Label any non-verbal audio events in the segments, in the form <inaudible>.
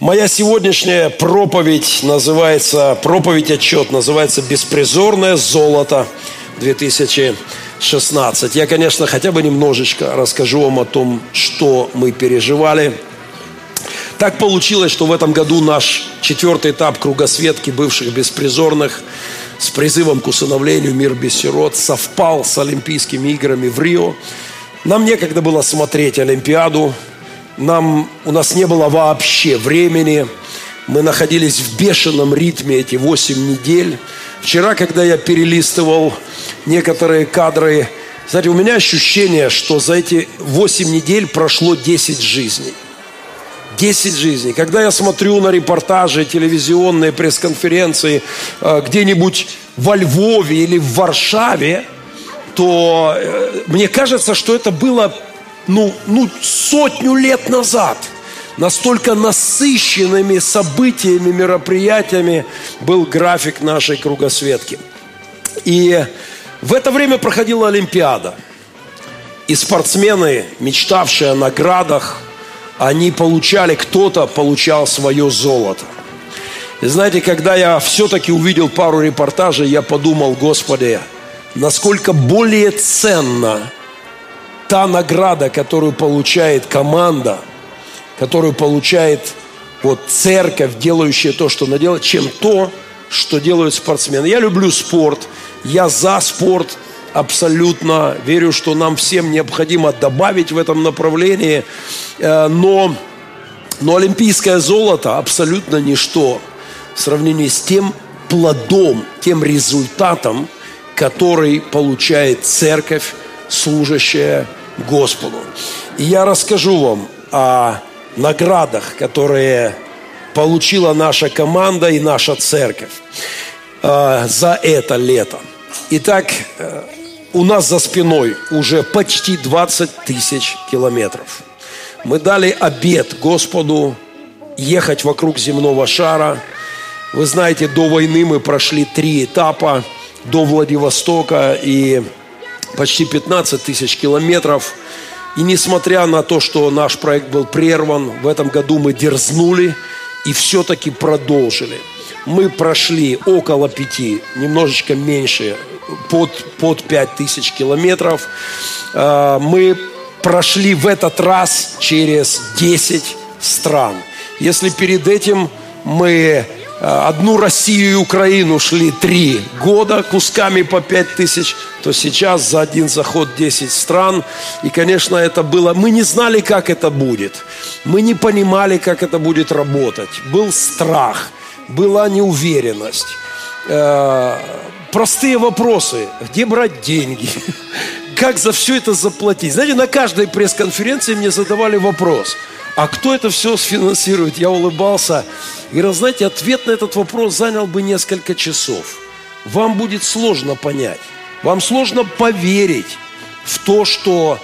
Моя сегодняшняя проповедь называется, проповедь отчет называется «Беспризорное золото 2016». Я, конечно, хотя бы немножечко расскажу вам о том, что мы переживали. Так получилось, что в этом году наш четвертый этап кругосветки бывших беспризорных с призывом к усыновлению «Мир без сирот» совпал с Олимпийскими играми в Рио. Нам некогда было смотреть Олимпиаду, нам, у нас не было вообще времени. Мы находились в бешеном ритме эти 8 недель. Вчера, когда я перелистывал некоторые кадры, знаете, у меня ощущение, что за эти 8 недель прошло 10 жизней. 10 жизней. Когда я смотрю на репортажи, телевизионные пресс-конференции э, где-нибудь во Львове или в Варшаве, то э, мне кажется, что это было ну, ну, сотню лет назад. Настолько насыщенными событиями, мероприятиями был график нашей кругосветки. И в это время проходила Олимпиада. И спортсмены, мечтавшие о наградах, они получали, кто-то получал свое золото. И знаете, когда я все-таки увидел пару репортажей, я подумал, Господи, насколько более ценно – та награда, которую получает команда, которую получает вот церковь, делающая то, что она делает, чем то, что делают спортсмены. Я люблю спорт, я за спорт абсолютно, верю, что нам всем необходимо добавить в этом направлении, э, но, но олимпийское золото абсолютно ничто в сравнении с тем плодом, тем результатом, который получает церковь, служащая Господу. И я расскажу вам о наградах, которые получила наша команда и наша церковь э, за это лето. Итак, э, у нас за спиной уже почти 20 тысяч километров. Мы дали обед Господу ехать вокруг земного шара. Вы знаете, до войны мы прошли три этапа до Владивостока и почти 15 тысяч километров. И несмотря на то, что наш проект был прерван, в этом году мы дерзнули и все-таки продолжили. Мы прошли около пяти, немножечко меньше, под, под 5 тысяч километров. А, мы прошли в этот раз через 10 стран. Если перед этим мы одну Россию и Украину шли три года кусками по пять тысяч, то сейчас за один заход 10 стран. И, конечно, это было... Мы не знали, как это будет. Мы не понимали, как это будет работать. Был страх, была неуверенность. Э, простые вопросы. Где брать деньги? <laughs> Как за все это заплатить? Знаете, на каждой пресс-конференции мне задавали вопрос – а кто это все сфинансирует? Я улыбался. И, знаете, ответ на этот вопрос занял бы несколько часов. Вам будет сложно понять. Вам сложно поверить в то, что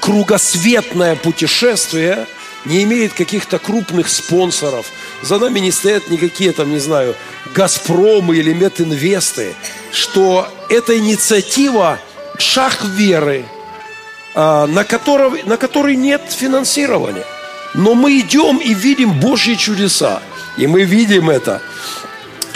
кругосветное путешествие не имеет каких-то крупных спонсоров. За нами не стоят никакие там, не знаю, Газпромы или Метинвесты. Что эта инициатива шаг веры, а, на, которого, на который нет финансирования. Но мы идем и видим Божьи чудеса. И мы видим это.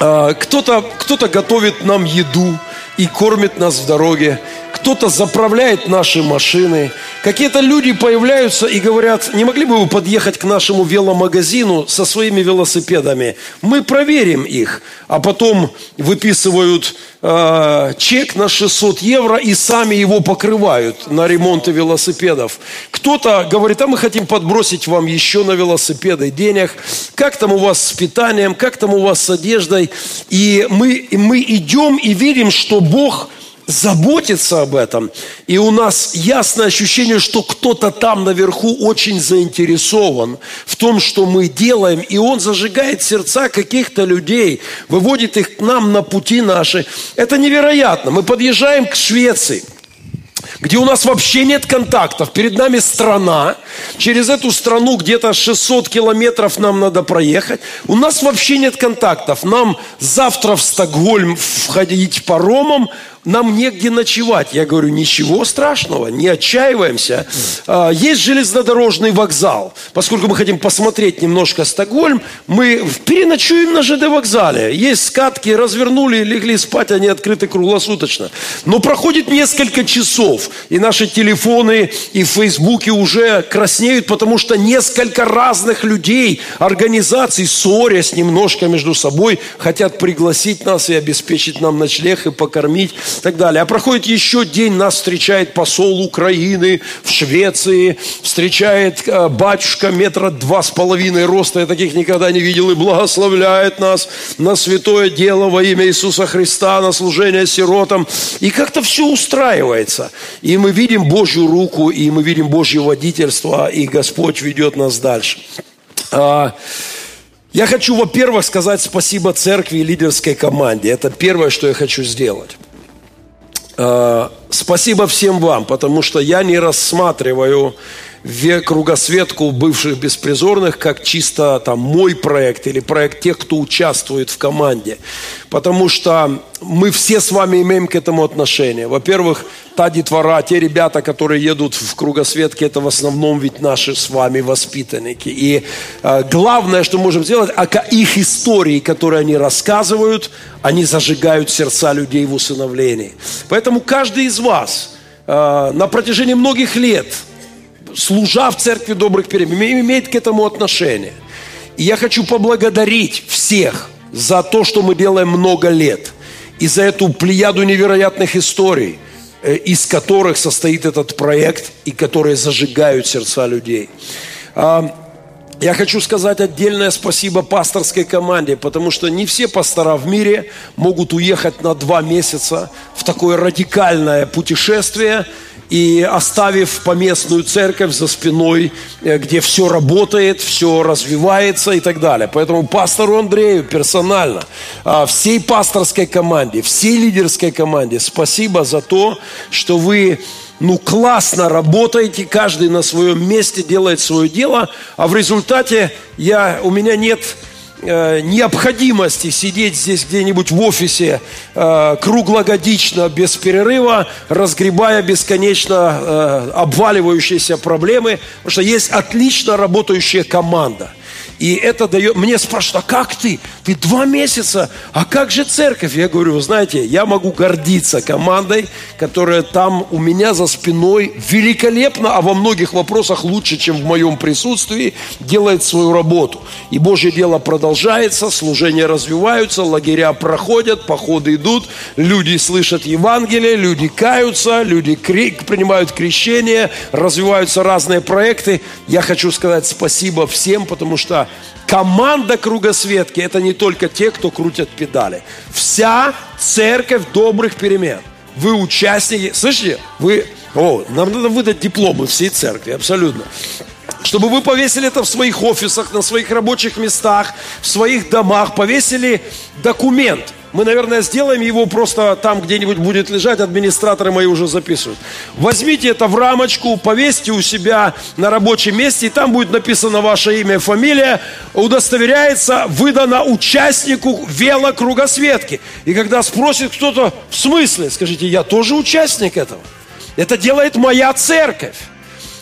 А, кто-то кто готовит нам еду и кормит нас в дороге кто-то заправляет наши машины, какие-то люди появляются и говорят, не могли бы вы подъехать к нашему веломагазину со своими велосипедами? Мы проверим их, а потом выписывают э, чек на 600 евро и сами его покрывают на ремонты велосипедов. Кто-то говорит, а мы хотим подбросить вам еще на велосипеды денег. Как там у вас с питанием, как там у вас с одеждой? И мы, мы идем и верим, что Бог – заботиться об этом. И у нас ясное ощущение, что кто-то там наверху очень заинтересован в том, что мы делаем. И он зажигает сердца каких-то людей, выводит их к нам на пути наши. Это невероятно. Мы подъезжаем к Швеции где у нас вообще нет контактов. Перед нами страна. Через эту страну где-то 600 километров нам надо проехать. У нас вообще нет контактов. Нам завтра в Стокгольм входить паромом, нам негде ночевать. Я говорю, ничего страшного, не отчаиваемся. А, есть железнодорожный вокзал. Поскольку мы хотим посмотреть немножко Стокгольм, мы переночуем на ЖД вокзале. Есть скатки, развернули, легли спать, они открыты круглосуточно. Но проходит несколько часов, и наши телефоны и в Фейсбуке уже краснеют, потому что несколько разных людей, организаций, ссорясь немножко между собой, хотят пригласить нас и обеспечить нам ночлег и покормить и так далее. А проходит еще день, нас встречает посол Украины в Швеции, встречает э, батюшка метра два с половиной роста, я таких никогда не видел, и благословляет нас на святое дело во имя Иисуса Христа, на служение сиротам. И как-то все устраивается. И мы видим Божью руку, и мы видим Божье водительство, и Господь ведет нас дальше. А, я хочу, во-первых, сказать спасибо церкви и лидерской команде. Это первое, что я хочу сделать. Э, спасибо всем вам, потому что я не рассматриваю кругосветку бывших беспризорных как чисто там мой проект или проект тех, кто участвует в команде. Потому что мы все с вами имеем к этому отношение. Во-первых, та детвора, те ребята, которые едут в кругосветке, это в основном ведь наши с вами воспитанники. И э, главное, что можем сделать, а их истории, которые они рассказывают, они зажигают сердца людей в усыновлении. Поэтому каждый из вас э, на протяжении многих лет – служа в церкви добрых перемен, имеет к этому отношение. И я хочу поблагодарить всех за то, что мы делаем много лет. И за эту плеяду невероятных историй, э, из которых состоит этот проект, и которые зажигают сердца людей. А, я хочу сказать отдельное спасибо пасторской команде, потому что не все пастора в мире могут уехать на два месяца в такое радикальное путешествие – и оставив поместную церковь за спиной, э, где все работает, все развивается и так далее. Поэтому пастору Андрею персонально, а, всей пасторской команде, всей лидерской команде спасибо за то, что вы ну, классно работаете, каждый на своем месте делает свое дело, а в результате я, у меня нет необходимости сидеть здесь где-нибудь в офисе э, круглогодично, без перерыва, разгребая бесконечно э, обваливающиеся проблемы, потому что есть отлично работающая команда – и это дает... Мне спрашивают, а как ты? Ты два месяца, а как же церковь? Я говорю, вы знаете, я могу гордиться командой, которая там у меня за спиной великолепно, а во многих вопросах лучше, чем в моем присутствии, делает свою работу. И Божье дело продолжается, служения развиваются, лагеря проходят, походы идут, люди слышат Евангелие, люди каются, люди принимают крещение, развиваются разные проекты. Я хочу сказать спасибо всем, потому что команда кругосветки – это не только те, кто крутят педали. Вся церковь добрых перемен. Вы участники, слышите? Вы, о, нам надо выдать дипломы всей церкви, абсолютно чтобы вы повесили это в своих офисах, на своих рабочих местах, в своих домах, повесили документ – мы, наверное, сделаем его просто там где-нибудь будет лежать, администраторы мои уже записывают. Возьмите это в рамочку, повесьте у себя на рабочем месте, и там будет написано ваше имя и фамилия, удостоверяется, выдано участнику велокругосветки. И когда спросит кто-то, в смысле, скажите, я тоже участник этого. Это делает моя церковь.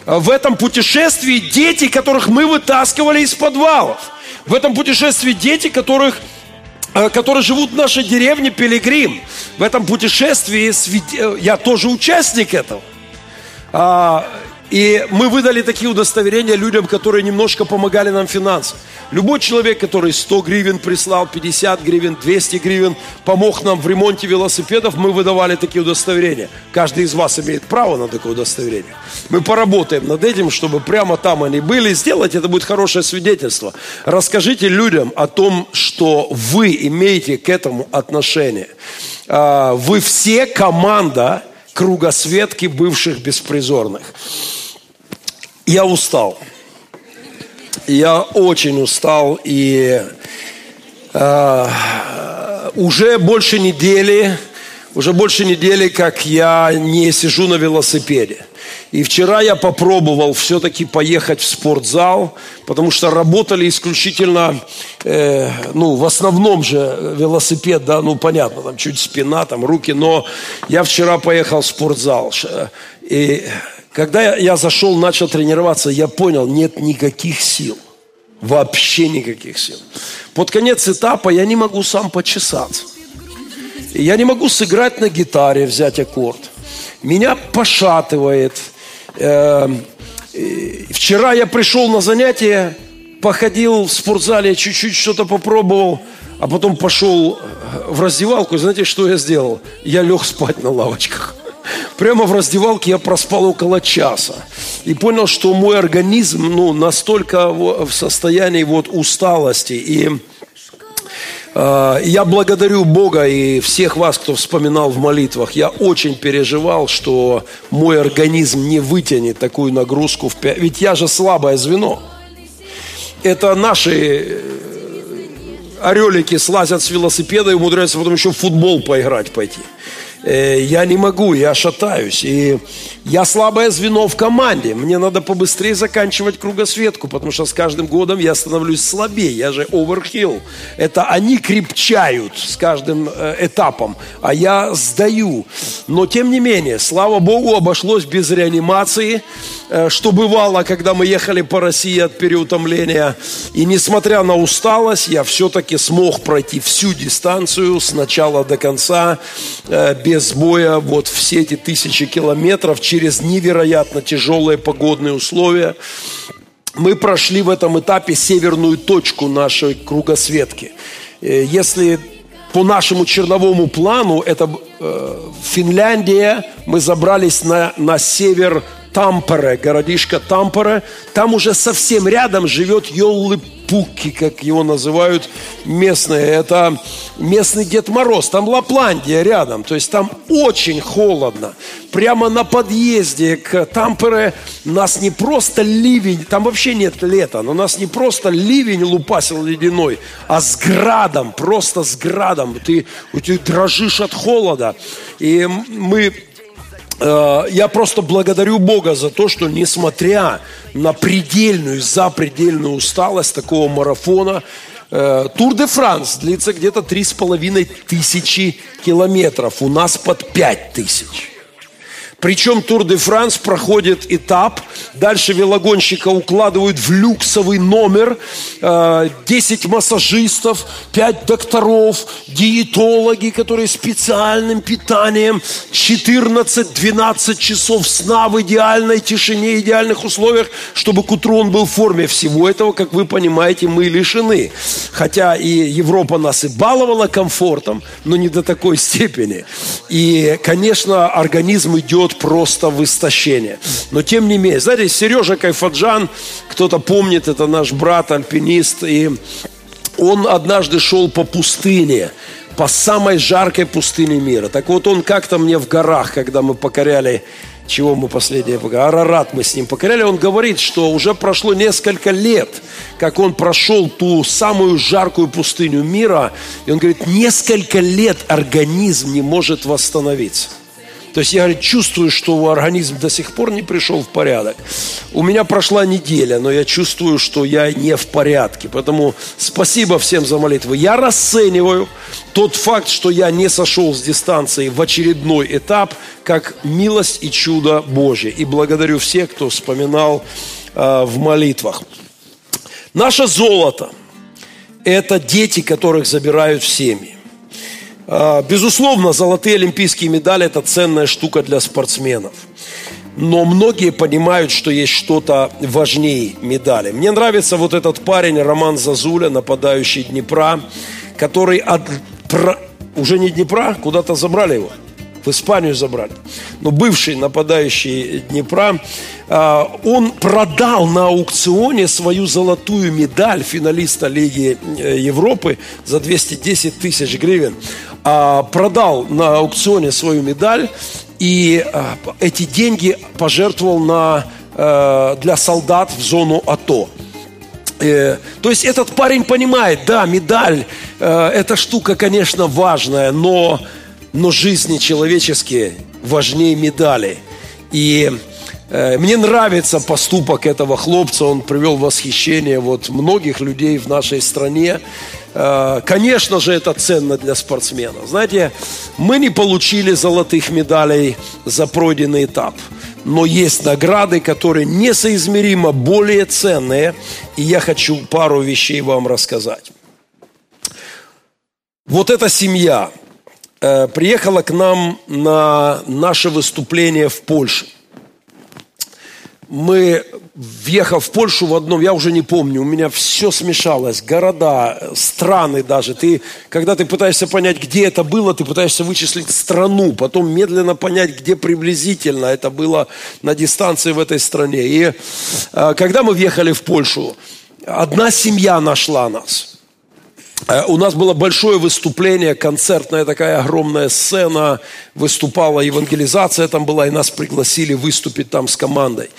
В этом путешествии дети, которых мы вытаскивали из подвалов. В этом путешествии дети, которых которые живут в нашей деревне Пилигрим. В этом путешествии э, я тоже участник этого. И мы выдали такие удостоверения людям, которые немножко помогали нам финансово. Любой человек, который 100 гривен прислал, 50 гривен, 200 гривен, помог нам в ремонте велосипедов, мы выдавали такие удостоверения. Каждый из вас имеет право на такое удостоверение. Мы поработаем над этим, чтобы прямо там они были. Сделать это будет хорошее свидетельство. Расскажите людям о том, что вы имеете к этому отношение. А, вы все команда кругосветки бывших беспризорных. Я устал. Я очень устал и э, уже больше недели уже больше недели, как я не сижу на велосипеде. И вчера я попробовал все-таки поехать в спортзал, потому что работали исключительно, э, ну, в основном же велосипед, да, ну, понятно, там чуть спина, там руки, но я вчера поехал в спортзал. И когда я зашел, начал тренироваться, я понял, нет никаких сил. Вообще никаких сил. Под конец этапа я не могу сам почесаться. Я не могу сыграть на гитаре, взять аккорд. Меня пошатывает. Эм, вчера я пришел на занятие, походил в спортзале, чуть-чуть что-то попробовал, а потом пошел в раздевалку. Знаете, что я сделал? Я лег спать на лавочках. <laughs> Прямо в раздевалке я проспал около часа. И понял, что мой организм ну, настолько в состоянии вот усталости. И э, я благодарю Бога и всех вас, кто вспоминал в молитвах. Я очень переживал, что мой организм не вытянет такую нагрузку. В 5... Ведь я же слабое звено. Это наши э, орелики слазят с велосипеда и умудряются потом еще в футбол поиграть пойти. Э, я не могу, я шатаюсь. И я слабое звено в команде. Мне надо побыстрее заканчивать кругосветку, потому что с каждым годом я становлюсь слабее. Я же оверхилл. Это они крепчают с каждым э, этапом, а я сдаю. Но тем не менее, слава Богу, обошлось без реанимации, что бывало, когда мы ехали по России от переутомления. И несмотря на усталость, я все-таки смог пройти всю дистанцию с начала до конца без боя вот все эти тысячи километров через невероятно тяжелые погодные условия. Мы прошли в этом этапе северную точку нашей кругосветки. Э, если по нашему черновому плану, это э, Финляндия, мы забрались на, на север Тампере, городишко Тампере. Там уже совсем рядом живет Йоллы Пуки, как его называют местные. Это местный Дед Мороз. Там Лапландия рядом. То есть там очень холодно. Прямо на подъезде к Тампере нас не просто ливень, там вообще нет лета, но нас не просто ливень лупасил ледяной, а с градом, просто с градом. Ты, ты дрожишь от холода. И мы я просто благодарю Бога за то, что несмотря на предельную, запредельную усталость такого марафона, э, Тур де Франс длится где-то три с половиной тысячи километров. У нас под пять тысяч. Причем Тур де Франс проходит этап, дальше велогонщика укладывают в люксовый номер, 10 э, массажистов, 5 докторов, диетологи, которые специальным питанием, 14-12 часов сна в идеальной тишине, идеальных условиях, чтобы к утру он был в форме. Всего этого, как вы понимаете, мы лишены. Хотя и Европа нас и баловала комфортом, но не до такой степени. И, конечно, организм идет идет просто в истощение. Но тем не менее, знаете, Сережа Кайфаджан, кто-то помнит, это наш брат, альпинист, и он однажды шел по пустыне, по самой жаркой пустыне мира. Так вот, он как-то мне в горах, когда мы покоряли чего мы последнее покоряли, Арарат мы с ним покоряли, он говорит, что уже прошло несколько лет, как он прошел ту самую жаркую пустыню мира, и он говорит, несколько лет организм не может восстановиться. То есть я говорит, чувствую, что организм до сих пор не пришел в порядок. У меня прошла неделя, но я чувствую, что я не в порядке. Поэтому спасибо всем за молитвы. Я расцениваю тот факт, что я не сошел с дистанции в очередной этап, как милость и чудо Божье. И благодарю всех, кто вспоминал э, в молитвах. Наше золото – это дети, которых забирают в семьи. А, безусловно, золотые олимпийские медали – это ценная штука для спортсменов. Но многие понимают, что есть что-то важнее медали. Мне нравится вот этот парень Роман Зазуля, нападающий Днепра, который от... уже не Днепра, куда-то забрали его – в Испанию забрали. Но бывший нападающий Днепра, а, он продал на аукционе свою золотую медаль финалиста Лиги э, Европы за 210 тысяч гривен. А, продал на аукционе свою медаль и а, эти деньги пожертвовал на, э, для солдат в зону АТО. Э, то есть этот парень понимает, да, медаль, эта штука, конечно, важная, но но жизни человеческие важнее медали. И э, мне нравится поступок этого хлопца, он привел восхищение вот многих людей в нашей стране. Э, конечно же, это ценно для спортсмена. Знаете, мы не получили золотых медалей за пройденный этап – но есть награды, которые несоизмеримо более ценные, и я хочу пару вещей вам рассказать. Вот эта семья э, приехала к нам на наше выступление в Польше. Мы въехав в Польшу в одном, я уже не помню, у меня все смешалось, города, страны даже. Ты, когда ты пытаешься понять, где это было, ты пытаешься вычислить страну, потом медленно понять, где приблизительно это было на дистанции в этой стране. И э, когда мы въехали в Польшу, одна семья нашла нас – у нас было большое выступление, концертная такая огромная сцена, выступала евангелизация там была, и нас пригласили выступить там с командой.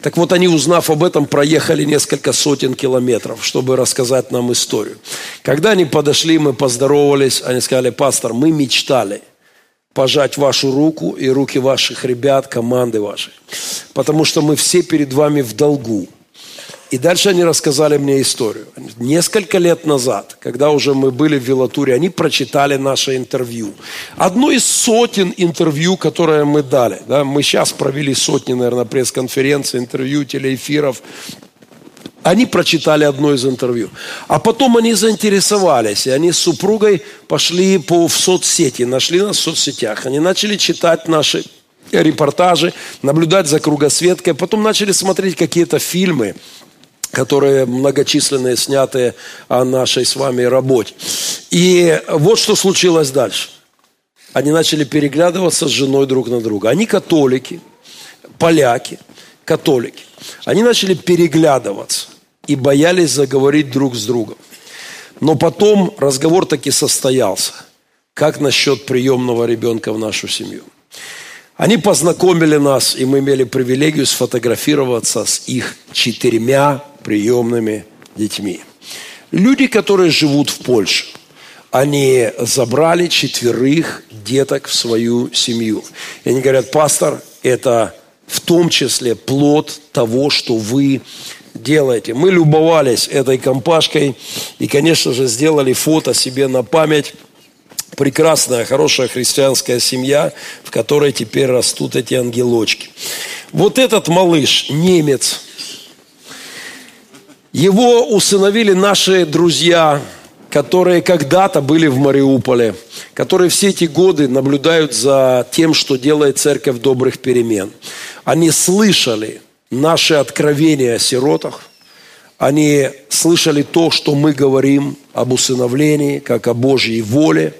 Так вот, они, узнав об этом, проехали несколько сотен километров, чтобы рассказать нам историю. Когда они подошли, мы поздоровались, они сказали, пастор, мы мечтали пожать вашу руку и руки ваших ребят, команды вашей, потому что мы все перед вами в долгу. И дальше они рассказали мне историю. Несколько лет назад, когда уже мы были в Вилатуре, они прочитали наше интервью. Одно из сотен интервью, которое мы дали. Да, мы сейчас провели сотни, наверное, пресс-конференций, интервью, телеэфиров. Они прочитали одно из интервью. А потом они заинтересовались, и они с супругой пошли по, в соцсети, нашли нас в соцсетях. Они начали читать наши репортажи, наблюдать за кругосветкой, потом начали смотреть какие-то фильмы которые многочисленные сняты о нашей с вами работе. И вот что случилось дальше. Они начали переглядываться с женой друг на друга. Они католики, поляки, католики. Они начали переглядываться и боялись заговорить друг с другом. Но потом разговор таки состоялся. Как насчет приемного ребенка в нашу семью? Они познакомили нас, и мы имели привилегию сфотографироваться с их четырьмя приемными детьми. Люди, которые живут в Польше, они забрали четверых деток в свою семью. И они говорят, пастор, это в том числе плод того, что вы делаете. Мы любовались этой компашкой и, конечно же, сделали фото себе на память. Прекрасная, хорошая христианская семья, в которой теперь растут эти ангелочки. Вот этот малыш, немец, его усыновили наши друзья, которые когда-то были в Мариуполе, которые все эти годы наблюдают за тем, что делает церковь добрых перемен. Они слышали наши откровения о сиротах, они слышали то, что мы говорим об усыновлении, как о Божьей воле.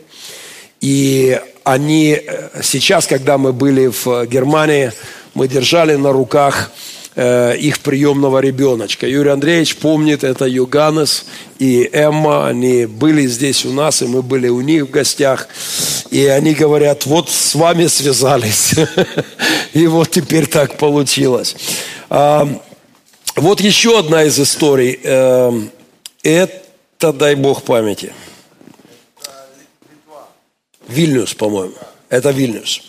И они э, сейчас, когда мы были в Германии, мы держали на руках Э, их приемного ребеночка. Юрий Андреевич помнит, это Юганес и Эмма, они были здесь у нас, и мы были у них в гостях. И они говорят, вот с вами связались. <laughs> И вот теперь так получилось. А, вот еще одна из историй. Э, это, дай Бог памяти. Вильнюс, по-моему. Это Вильнюс.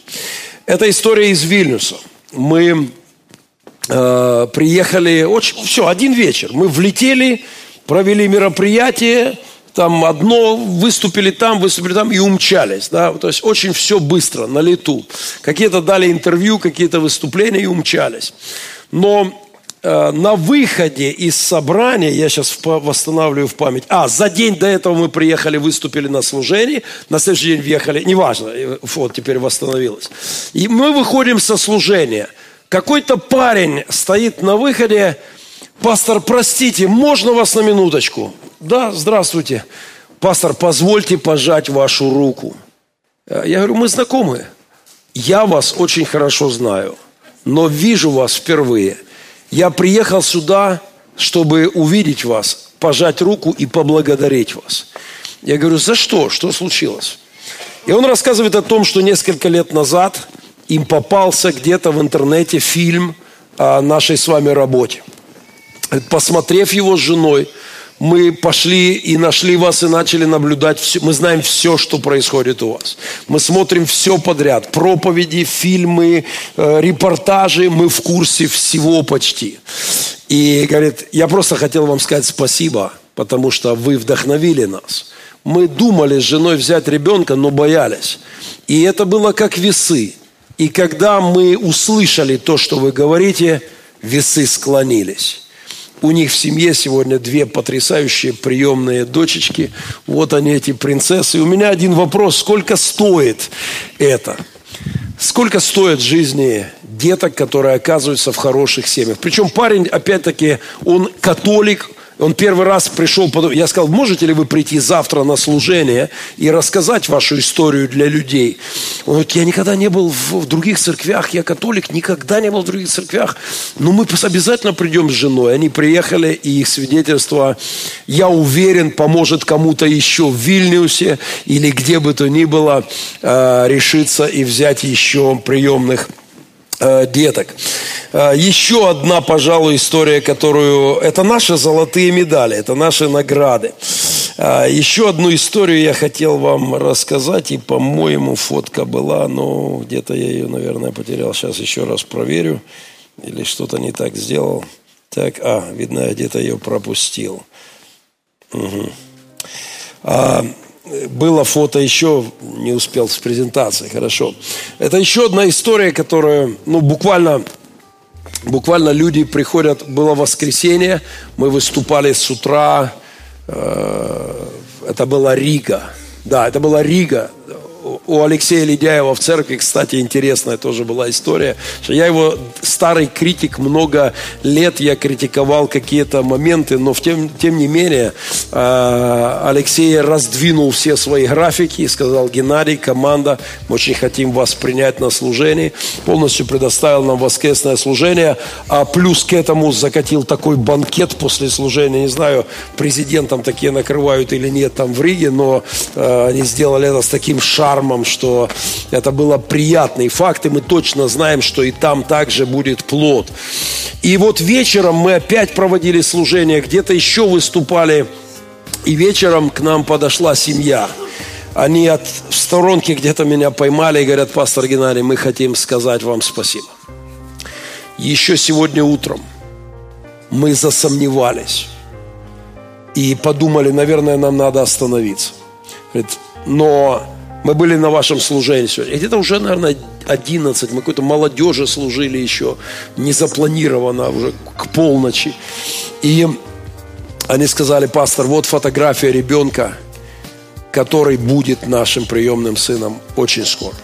Это история из Вильнюса. Мы Э, приехали, очень, все, один вечер. Мы влетели, провели мероприятие, там одно, выступили там, выступили там и умчались. Да? То есть очень все быстро, на лету. Какие-то дали интервью, какие-то выступления и умчались. Но на выходе из собрания, я сейчас восстанавливаю в память, а, за день до этого мы приехали, выступили на служении, на следующий день въехали, неважно, э, вот теперь восстановилось. И мы выходим со служения – какой-то парень стоит на выходе, пастор, простите, можно вас на минуточку? Да, здравствуйте. Пастор, позвольте пожать вашу руку. Я говорю, мы знакомы. Я вас очень хорошо знаю, но вижу вас впервые. Я приехал сюда, чтобы увидеть вас, пожать руку и поблагодарить вас. Я говорю, за что? Что случилось? И он рассказывает о том, что несколько лет назад – им попался где-то в интернете фильм о нашей с вами работе. Посмотрев его с женой, мы пошли и нашли вас и начали наблюдать все. Мы знаем все, что происходит у вас. Мы смотрим все подряд. Проповеди, фильмы, э, репортажи. Мы в курсе всего почти. И говорит, я просто хотел вам сказать спасибо, потому что вы вдохновили нас. Мы думали с женой взять ребенка, но боялись. И это было как весы. И когда мы услышали то, что вы говорите, весы склонились. У них в семье сегодня две потрясающие приемные дочечки. Вот они, эти принцессы. И у меня один вопрос. Сколько стоит это? Сколько стоит жизни деток, которые оказываются в хороших семьях? Причем парень, опять-таки, он католик, он первый раз пришел, я сказал, можете ли вы прийти завтра на служение и рассказать вашу историю для людей? Он говорит, я никогда не был в, других церквях, я католик, никогда не был в других церквях, но мы обязательно придем с женой. Они приехали, и их свидетельство, я уверен, поможет кому-то еще в Вильнюсе или где бы то ни было э, решиться и взять еще приемных деток. Э, еще одна, пожалуй, история, которую... Это наши золотые медали, это наши награды. Э, еще одну историю я хотел вам рассказать, и, по-моему, фотка была, но где-то я ее, наверное, потерял. Сейчас еще раз проверю. Или что-то не так сделал. Так, а, видно, я где-то ее пропустил. Угу. А, было фото еще, не успел с презентацией, хорошо. Это еще одна история, которая, ну, буквально, буквально люди приходят, было воскресенье, мы выступали с утра, э, это была Рига, да, это была Рига, у Алексея Ледяева в церкви, кстати, интересная тоже была история, что я его старый критик, много лет я критиковал какие-то моменты, но в тем, тем не менее э, Алексей раздвинул все свои графики и сказал, Геннадий, команда, мы очень хотим вас принять на служение, полностью предоставил нам воскресное служение, а плюс к этому закатил такой банкет после служения, не знаю, президентам такие накрывают или нет там в Риге, но э, они сделали это с таким шаром, шармом, что это было приятный факт, и мы точно знаем, что и там также будет плод. И вот вечером мы опять проводили служение, где-то еще выступали, и вечером к нам подошла семья. Они от сторонки где-то меня поймали и говорят, пастор Геннадий, мы хотим сказать вам спасибо. Еще сегодня утром мы засомневались и подумали, наверное, нам надо остановиться. Но мы были на вашем служении сегодня. Где-то уже, наверное, 11. Мы какой-то молодежи служили еще. Не запланировано, уже к полночи. И они сказали, пастор, вот фотография ребенка, который будет нашим приемным сыном очень скоро.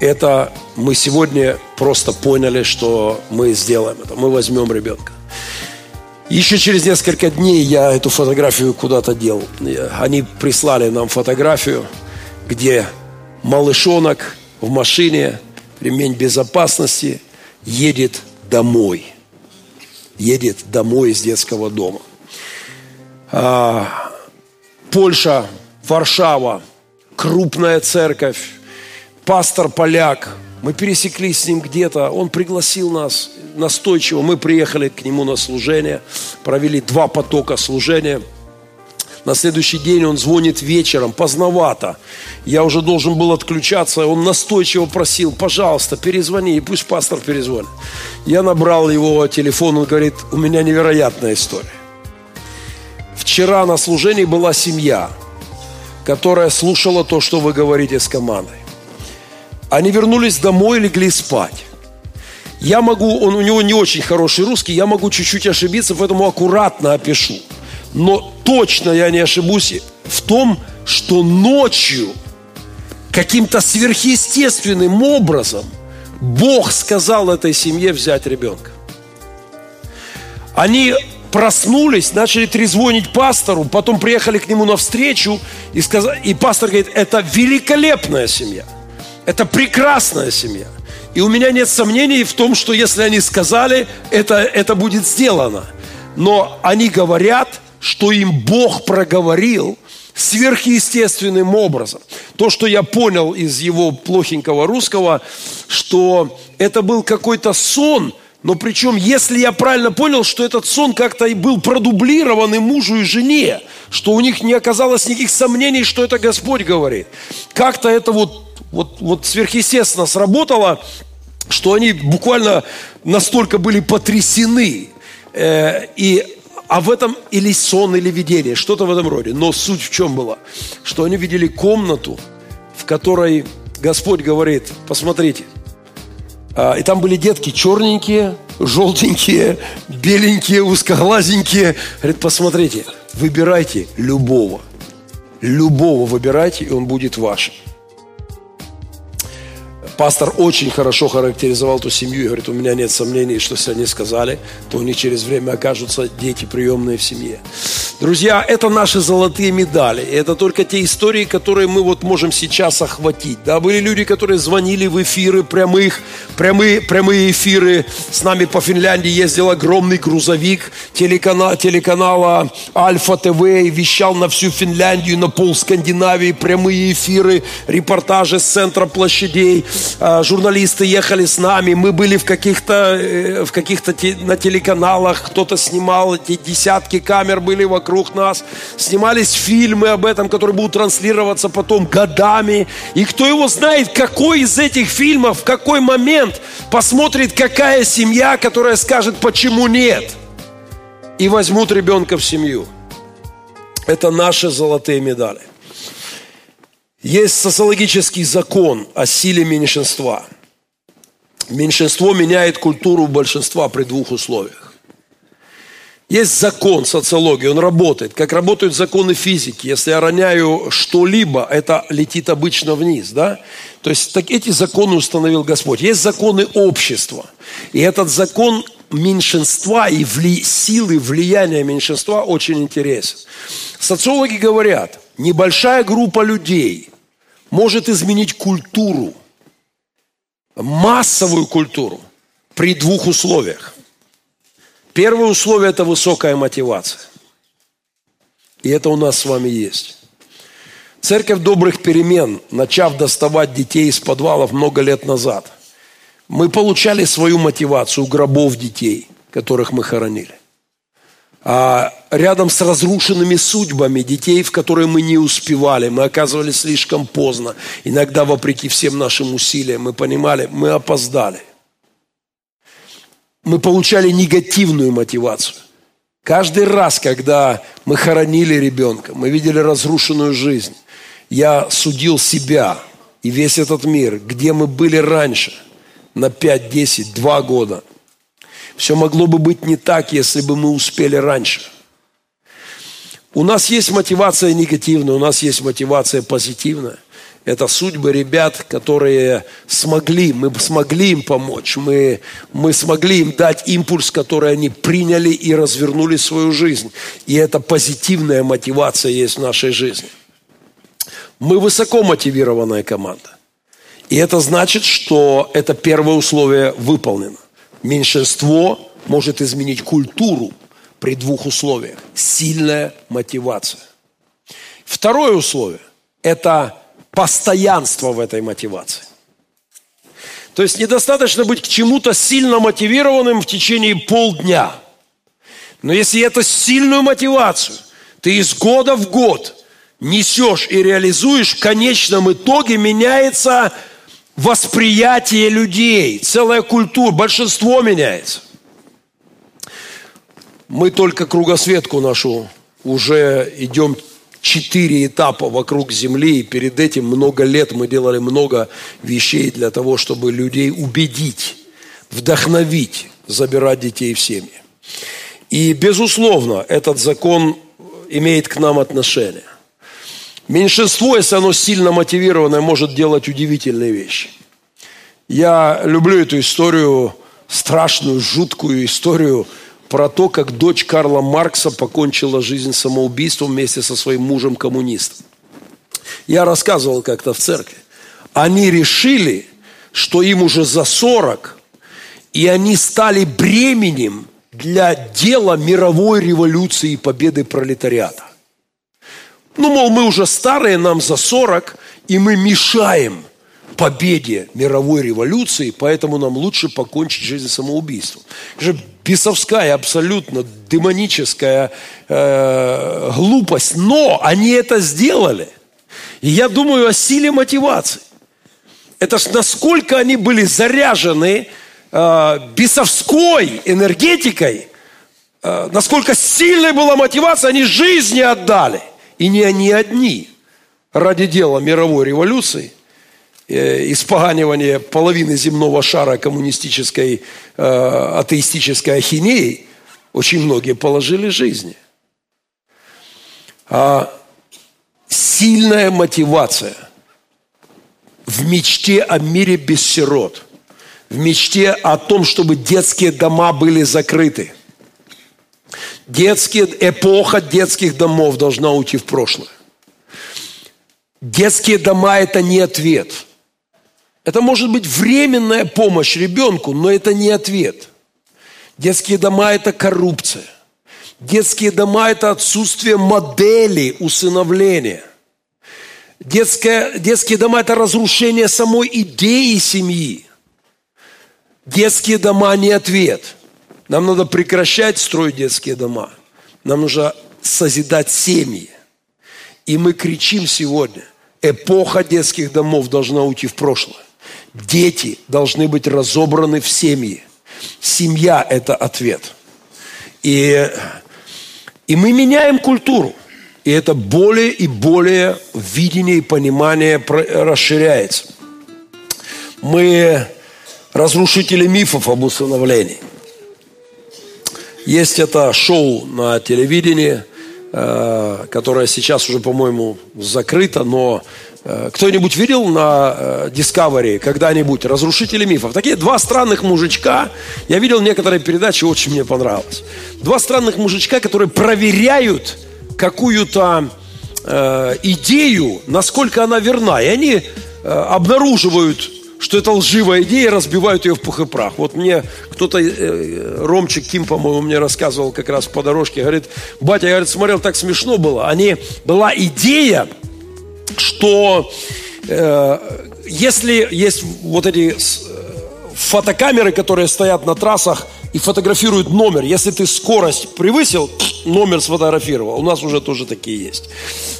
Это мы сегодня просто поняли, что мы сделаем это. Мы возьмем ребенка. Еще через несколько дней я эту фотографию куда-то дел. Они прислали нам фотографию – где малышонок в машине, ремень безопасности, едет домой. Едет домой из детского дома. А, Польша, Варшава, крупная церковь, пастор поляк. Мы пересеклись с ним где-то, он пригласил нас настойчиво. Мы приехали к нему на служение, провели два потока служения – на следующий день он звонит вечером, поздновато. Я уже должен был отключаться. Он настойчиво просил, пожалуйста, перезвони, и пусть пастор перезвонит. Я набрал его телефон, он говорит, у меня невероятная история. Вчера на служении была семья, которая слушала то, что вы говорите с командой. Они вернулись домой, легли спать. Я могу, он, у него не очень хороший русский, я могу чуть-чуть ошибиться, поэтому аккуратно опишу – но точно я не ошибусь в том, что ночью каким-то сверхъестественным образом Бог сказал этой семье взять ребенка. Они проснулись, начали трезвонить пастору, потом приехали к нему навстречу и, сказали, и пастор говорит, это великолепная семья, это прекрасная семья. И у меня нет сомнений в том, что если они сказали, это, это будет сделано. Но они говорят – что им Бог проговорил сверхъестественным образом. То, что я понял из его плохенького русского, что это был какой-то сон, Но причем, если я правильно понял, что этот сон как-то и был продублирован и мужу, и жене, что у них не оказалось никаких сомнений, что это Господь говорит. Как-то это вот, вот, вот сверхъестественно сработало, что они буквально настолько были потрясены. Э, и, а в этом или сон, или видение, что-то в этом роде. Но суть в чем была? Что они видели комнату, в которой Господь говорит, посмотрите – а, и там были детки черненькие, желтенькие, беленькие, узкоглазенькие. Говорит, посмотрите, выбирайте любого. Любого выбирайте, и он будет вашим. Пастор очень хорошо характеризовал ту семью и говорит, у меня нет сомнений, что если они сказали, то у них через время окажутся дети приемные в семье. Друзья, это наши золотые медали. Это только те истории, которые мы вот можем сейчас охватить. Да, были люди, которые звонили в эфиры прямых, прямые, прямые эфиры. С нами по Финляндии ездил огромный грузовик телеканала, телеканала Альфа ТВ и вещал на всю Финляндию, на пол Скандинавии, прямые эфиры, репортажи с центра площадей. А, журналисты ехали с нами, мы были в каких-то, э, в каких-то на телеканалах, кто-то снимал, эти десятки камер были вокруг нас, снимались фильмы об этом, которые будут транслироваться потом годами. И кто его знает, какой из этих фильмов, в какой момент посмотрит какая семья, которая скажет, почему нет, и возьмут ребенка в семью. Это наши золотые медали. Есть социологический закон о силе меньшинства. Меньшинство меняет культуру большинства при двух условиях. Есть закон социологии, он работает, как работают законы физики. Если я роняю что-либо, это летит обычно вниз, да? То есть так, эти законы установил Господь. Есть законы общества. И этот закон меньшинства и вли, силы влияния меньшинства очень интересен. Социологи говорят, небольшая группа людей может изменить культуру, массовую культуру при двух условиях. Первое условие – это высокая мотивация. И это у нас с вами есть. Церковь добрых перемен, начав доставать детей из подвалов много лет назад, мы получали свою мотивацию у гробов детей, которых мы хоронили. А рядом с разрушенными судьбами детей, в которые мы не успевали, мы оказывались слишком поздно. Иногда, вопреки всем нашим усилиям, мы понимали, мы опоздали. Мы получали негативную мотивацию. Каждый раз, когда мы хоронили ребенка, мы видели разрушенную жизнь, я судил себя и весь этот мир, где мы были раньше, на 5, 10, 2 года – все могло бы быть не так, если бы мы успели раньше. У нас есть мотивация негативная, у нас есть мотивация позитивная. Это судьбы ребят, которые смогли, мы смогли им помочь, мы, мы смогли им дать импульс, который они приняли и развернули свою жизнь. И это позитивная мотивация есть в нашей жизни. Мы высоко мотивированная команда. И это значит, что это первое условие выполнено. Меньшинство может изменить культуру при двух условиях. Сильная мотивация. Второе условие – это постоянство в этой мотивации. То есть недостаточно быть к чему-то сильно мотивированным в течение полдня. Но если это сильную мотивацию ты из года в год несешь и реализуешь, в конечном итоге меняется восприятие людей, целая культура, большинство меняется. Мы только кругосветку нашу уже идем четыре этапа вокруг Земли, и перед этим много лет мы делали много вещей для того, чтобы людей убедить, вдохновить, забирать детей в семьи. И, безусловно, этот закон имеет к нам отношение. Меньшинство, если оно сильно мотивированное, может делать удивительные вещи. Я люблю эту историю, страшную, жуткую историю про то, как дочь Карла Маркса покончила жизнь самоубийством вместе со своим мужем-коммунистом. Я рассказывал как-то в церкви. Они решили, что им уже за 40, и они стали бременем для дела мировой революции и победы пролетариата. Ну, мол, мы уже старые, нам за 40, и мы мешаем победе мировой революции, поэтому нам лучше покончить жизнь самоубийством. Это же бесовская, абсолютно демоническая э, глупость. Но они это сделали. И я думаю о силе мотивации. Это ж насколько они были заряжены э, бесовской энергетикой, э, насколько сильной была мотивация, они жизни отдали. И не они одни ради дела мировой революции, э, испоганивания половины земного шара коммунистической, э, атеистической ахинеи, очень многие положили жизни. А сильная мотивация в мечте о мире без сирот, в мечте о том, чтобы детские дома были закрыты. Детские, эпоха детских домов должна уйти в прошлое. Детские дома – это не ответ. Это может быть временная помощь ребенку, но это не ответ. Детские дома – это коррупция. Детские дома – это отсутствие модели усыновления. Детское, детские дома – это разрушение самой идеи семьи. Детские дома не ответ. Нам надо прекращать строить детские дома. Нам нужно созидать семьи. И мы кричим сегодня, эпоха детских домов должна уйти в прошлое. Дети должны быть разобраны в семьи. Семья – это ответ. И, и мы меняем культуру. И это более и более видение и понимание расширяется. Мы разрушители мифов об усыновлении. Есть это шоу на телевидении – Э, которая сейчас уже, по-моему, закрыта, но э, кто-нибудь видел на э, Discovery когда-нибудь «Разрушители мифов»? Такие два странных мужичка, я видел некоторые передачи, очень мне понравилось. Два странных мужичка, которые проверяют какую-то э, идею, насколько она верна. И они э, обнаруживают что это лживая идея, разбивают ее в пух и прах. Вот мне кто-то, э, Ромчик Ким, по-моему, мне рассказывал как раз по дорожке, говорит, батя, говорит, смотрел, так смешно было. Они, была идея, что э, если есть вот эти э, фотокамеры, которые стоят на трассах и фотографируют номер, если ты скорость превысил, номер сфотографировал. У нас уже тоже такие есть.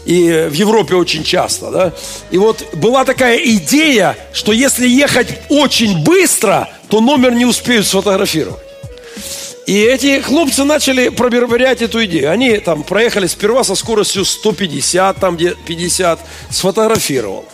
И в Европе очень часто, да. И вот была такая идея, что если ехать очень быстро, то номер не успеют сфотографировать. И эти хлопцы начали проверять эту идею. Они там проехали сперва со скоростью 150, там где 50, сфотографировал.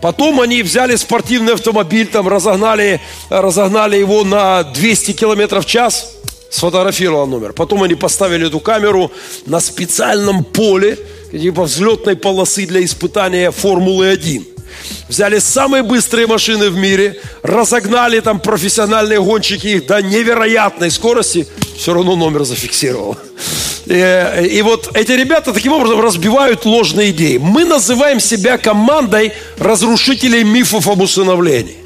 Потом они взяли спортивный автомобиль, там разогнали, разогнали его на 200 километров в час, сфотографировал номер. Потом они поставили эту камеру на специальном поле, типа взлетной полосы для испытания Формулы-1. Взяли самые быстрые машины в мире, разогнали там профессиональные гонщики их до невероятной скорости, все равно номер зафиксировал. И, и вот эти ребята таким образом разбивают ложные идеи. Мы называем себя командой разрушителей мифов об усыновлении.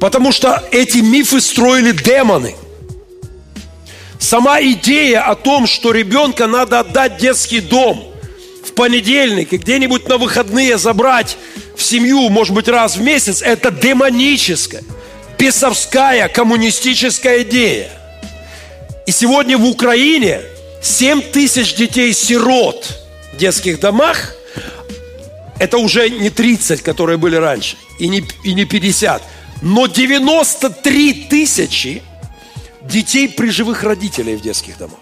Потому что эти мифы строили демоны – Сама идея о том, что ребенка надо отдать в детский дом в понедельник и где-нибудь на выходные забрать семью, может быть, раз в месяц, это демоническая, бесовская, коммунистическая идея. И сегодня в Украине 7 тысяч детей-сирот в детских домах. Это уже не 30, которые были раньше, и не, и не 50, но 93 тысячи детей при живых родителей в детских домах.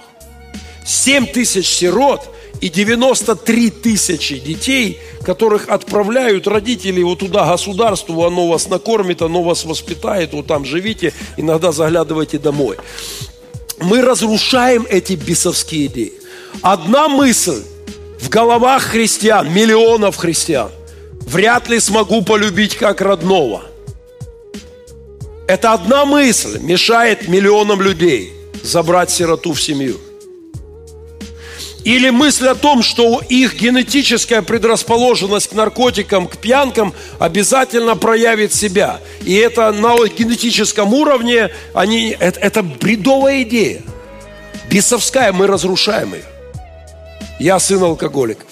7 тысяч сирот и 93 тысячи детей, которых отправляют родители вот туда государству, оно вас накормит, оно вас воспитает, вот там живите, иногда заглядывайте домой. Мы разрушаем эти бесовские идеи. Одна мысль в головах христиан, миллионов христиан, вряд ли смогу полюбить как родного – это одна мысль мешает миллионам людей забрать сироту в семью. Или мысль о том, что их генетическая предрасположенность к наркотикам, к пьянкам обязательно проявит себя. И это на генетическом уровне, они, это, это бредовая идея. Бесовская, мы разрушаем ее. Я сын алкоголиков.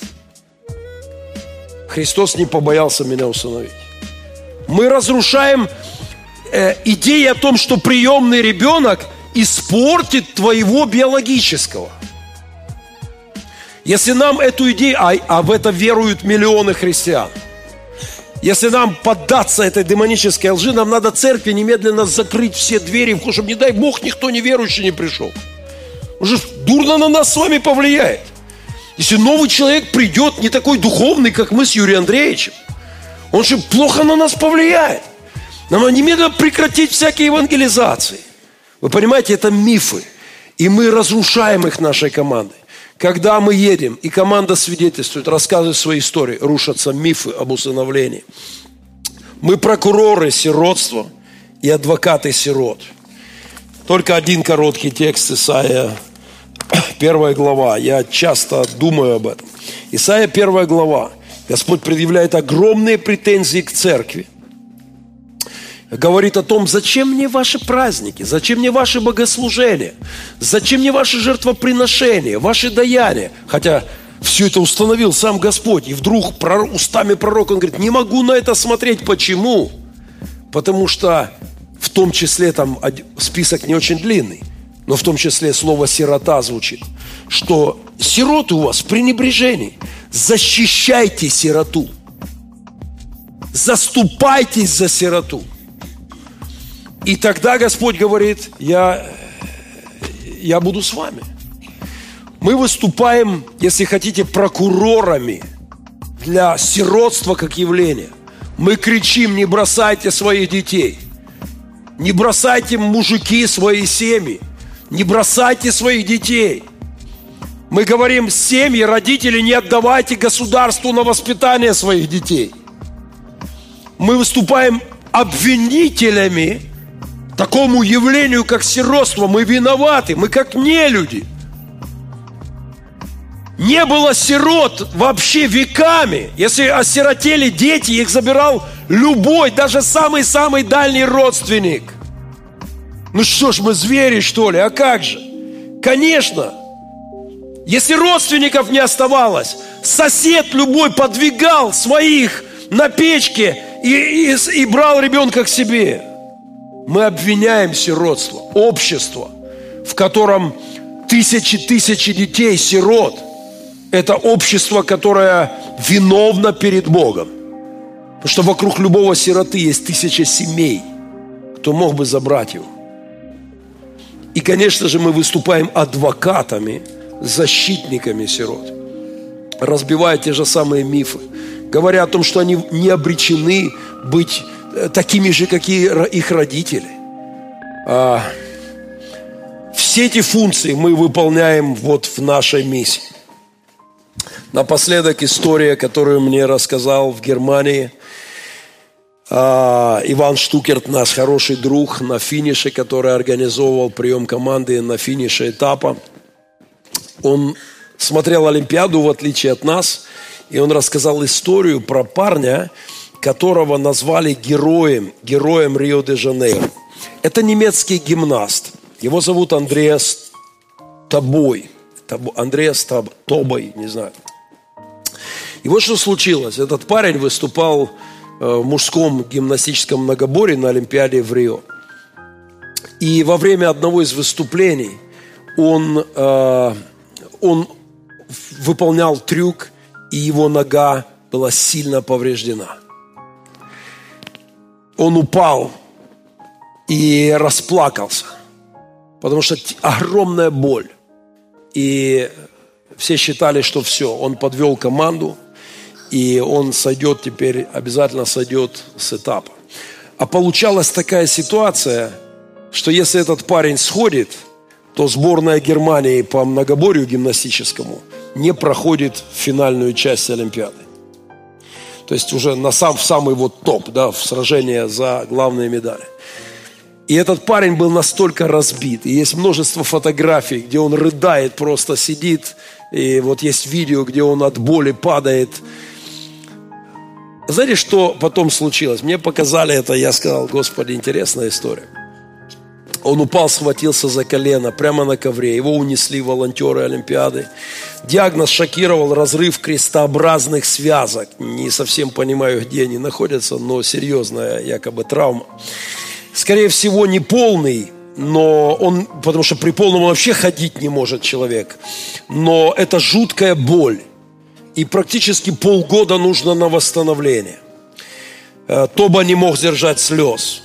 Христос не побоялся меня усыновить. Мы разрушаем э, идеи о том, что приемный ребенок испортит твоего биологического. Если нам эту идею, а, а в это веруют миллионы христиан, если нам поддаться этой демонической лжи, нам надо церкви немедленно закрыть все двери, чтобы, не дай Бог, никто неверующий не пришел. Уже дурно на нас с вами повлияет. Если новый человек придет не такой духовный, как мы с Юрием Андреевичем, он же плохо на нас повлияет. Нам надо немедленно прекратить всякие евангелизации. Вы понимаете, это мифы. И мы разрушаем их нашей командой. Когда мы едем, и команда свидетельствует, рассказывает свои истории, рушатся мифы об усыновлении. Мы прокуроры сиротства и адвокаты сирот. Только один короткий текст Исаия, <clears throat> первая глава. Я часто думаю об этом. Исаия, первая глава. Господь предъявляет огромные претензии к церкви – говорит о том, зачем мне ваши праздники, зачем мне ваши богослужения, зачем мне ваши жертвоприношения, ваши даяния. Хотя все это установил сам Господь. И вдруг устами пророка он говорит, не могу на это смотреть. Почему? Потому что в том числе там список не очень длинный, но в том числе слово «сирота» звучит, что сироты у вас в пренебрежении. Защищайте сироту. Заступайтесь за сироту. И тогда Господь говорит, я, я буду с вами. Мы выступаем, если хотите, прокурорами для сиротства как явления. Мы кричим, не бросайте своих детей. Не бросайте, мужики, свои семьи. Не бросайте своих детей. Мы говорим, семьи, родители, не отдавайте государству на воспитание своих детей. Мы выступаем обвинителями такому явлению, как сиротство, мы виноваты, мы как не люди. Не было сирот вообще веками. Если осиротели дети, их забирал любой, даже самый-самый дальний родственник. Ну что ж, мы звери, что ли? А как же? Конечно. Если родственников не оставалось, сосед любой подвигал своих на печке и, и, и брал ребенка к себе мы обвиняем сиротство, общество, в котором тысячи-тысячи детей, сирот. Это общество, которое виновно перед Богом. Потому что вокруг любого сироты есть тысяча семей, кто мог бы забрать его. И, конечно же, мы выступаем адвокатами, защитниками сирот, разбивая те же самые мифы, говоря о том, что они не обречены быть такими же, как и их родители. А, все эти функции мы выполняем вот в нашей миссии. Напоследок история, которую мне рассказал в Германии а, Иван Штукерт, наш хороший друг на финише, который организовывал прием команды на финише этапа. Он смотрел Олимпиаду, в отличие от нас, и он рассказал историю про парня, которого назвали героем, героем Рио-де-Жанейро. Это немецкий гимнаст. Его зовут Андреас Тобой. Андреас Тобой, не знаю. И вот что случилось. Этот парень выступал э, в мужском гимнастическом многоборе на Олимпиаде в Рио. И во время одного из выступлений он, э, он выполнял трюк, и его нога была сильно повреждена он упал и расплакался, потому что огромная боль. И все считали, что все, он подвел команду, и он сойдет теперь, обязательно сойдет с этапа. А получалась такая ситуация, что если этот парень сходит, то сборная Германии по многоборью гимнастическому не проходит финальную часть Олимпиады то есть уже на сам, в самый вот топ, да, в сражение за главные медали. И этот парень был настолько разбит. И есть множество фотографий, где он рыдает, просто сидит. И вот есть видео, где он от боли падает. Знаете, что потом случилось? Мне показали это, я сказал, Господи, интересная история. Он упал, схватился за колено прямо на ковре. Его унесли волонтеры Олимпиады. Диагноз шокировал разрыв крестообразных связок. Не совсем понимаю, где они находятся, но серьезная якобы травма. Скорее всего, не полный, но он, потому что при полном вообще ходить не может человек. Но это жуткая боль. И практически полгода нужно на восстановление. Э, Тоба не мог сдержать слез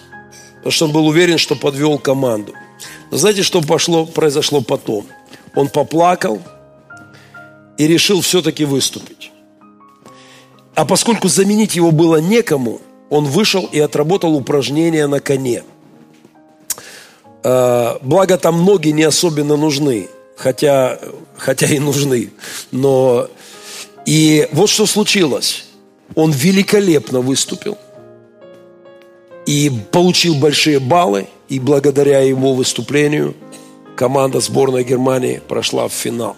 потому что он был уверен, что подвел команду. Но знаете, что пошло, произошло потом? Он поплакал и решил все-таки выступить. А поскольку заменить его было некому, он вышел и отработал упражнения на коне. А, благо там ноги не особенно нужны, хотя, хотя и нужны. Но и вот что случилось. Он великолепно выступил – и получил большие баллы, и благодаря его выступлению команда сборной Германии прошла в финал.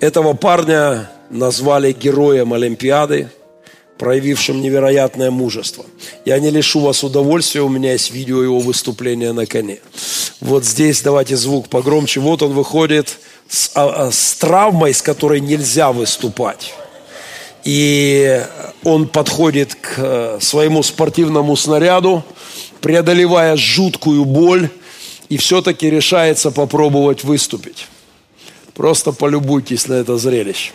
Этого парня назвали героем Олимпиады, проявившим невероятное мужество. Я не лишу вас удовольствия, у меня есть видео его выступления на коне. Вот здесь давайте звук погромче. Вот он выходит с, а, а с травмой, с которой нельзя выступать. И он подходит к э, своему спортивному снаряду, преодолевая жуткую боль, и все-таки решается попробовать выступить. Просто полюбуйтесь на это зрелище.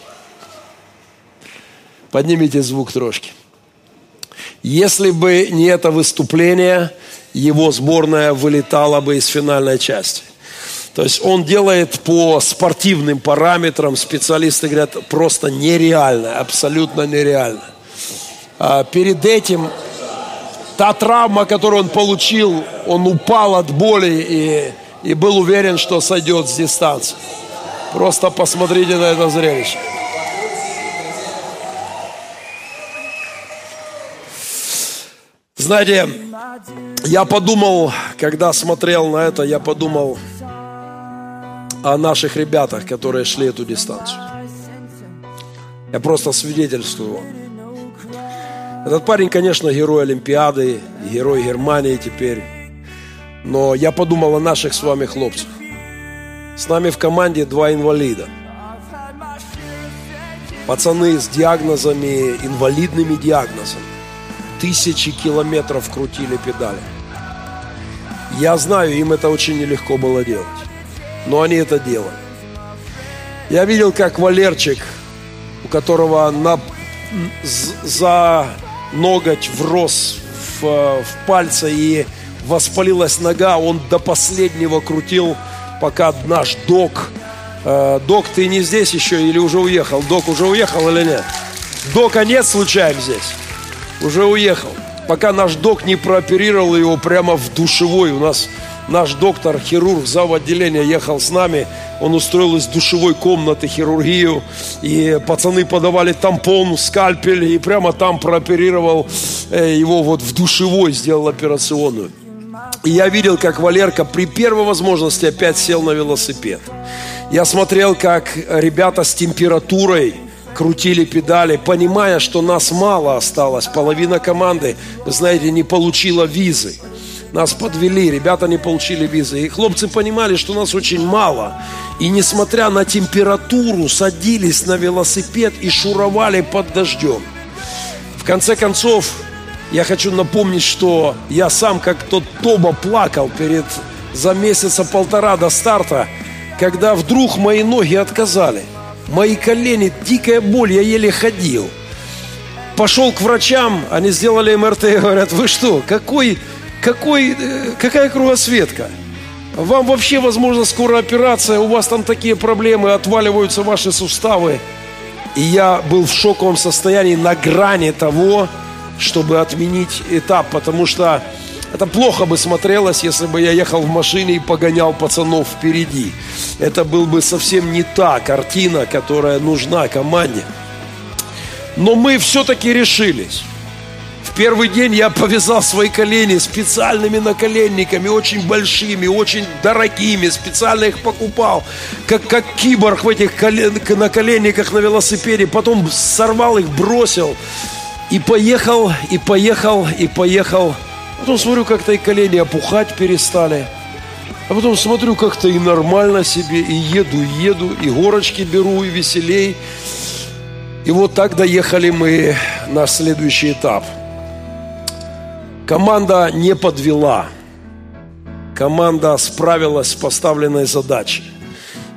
Поднимите звук трошки. Если бы не это выступление, его сборная вылетала бы из финальной части. То есть он делает по спортивным параметрам, специалисты говорят, просто нереально, абсолютно нереально. А перед этим та травма, которую он получил, он упал от боли и, и был уверен, что сойдет с дистанции. Просто посмотрите на это зрелище. Знаете, я подумал, когда смотрел на это, я подумал, о наших ребятах, которые шли эту дистанцию. Я просто свидетельствую вам. Этот парень, конечно, герой Олимпиады, герой Германии теперь. Но я подумал о наших с вами хлопцах. С нами в команде два инвалида. Пацаны с диагнозами, инвалидными диагнозами. Тысячи километров крутили педали. Я знаю, им это очень нелегко было делать но они это делали. Я видел, как Валерчик, у которого на, за ноготь врос в, в пальце и воспалилась нога, он до последнего крутил, пока наш док, э, док, ты не здесь еще или уже уехал? Док уже уехал или нет? Дока нет случайно здесь? Уже уехал. Пока наш док не прооперировал его прямо в душевой. У нас Наш доктор, хирург, зав. отделения ехал с нами. Он устроил из душевой комнаты хирургию. И пацаны подавали тампон, скальпель. И прямо там прооперировал э, его вот в душевой, сделал операционную. И я видел, как Валерка при первой возможности опять сел на велосипед. Я смотрел, как ребята с температурой крутили педали, понимая, что нас мало осталось. Половина команды, знаете, не получила визы. Нас подвели, ребята не получили визы. И хлопцы понимали, что нас очень мало. И несмотря на температуру, садились на велосипед и шуровали под дождем. В конце концов, я хочу напомнить, что я сам, как тот Тоба, плакал перед за месяца полтора до старта, когда вдруг мои ноги отказали. Мои колени, дикая боль, я еле ходил. Пошел к врачам, они сделали МРТ и говорят, вы что, какой какой, э, какая кругосветка? Вам вообще, возможно, скоро операция, у вас там такие проблемы, отваливаются ваши суставы. И я был в шоковом состоянии на грани того, чтобы отменить этап, потому что это плохо бы смотрелось, если бы я ехал в машине и погонял пацанов впереди. Это был бы совсем не та картина, которая нужна команде. Но мы все-таки решились первый день я повязал свои колени специальными наколенниками, очень большими, очень дорогими, специально их покупал, как, как киборг в этих колен, наколенниках на велосипеде, потом сорвал их, бросил и поехал, и поехал, и поехал. Потом смотрю, как-то и колени опухать перестали. А потом смотрю, как-то и нормально себе, и еду, и еду, и горочки беру, и веселей. И вот так доехали мы на следующий этап. Команда не подвела. Команда справилась с поставленной задачей.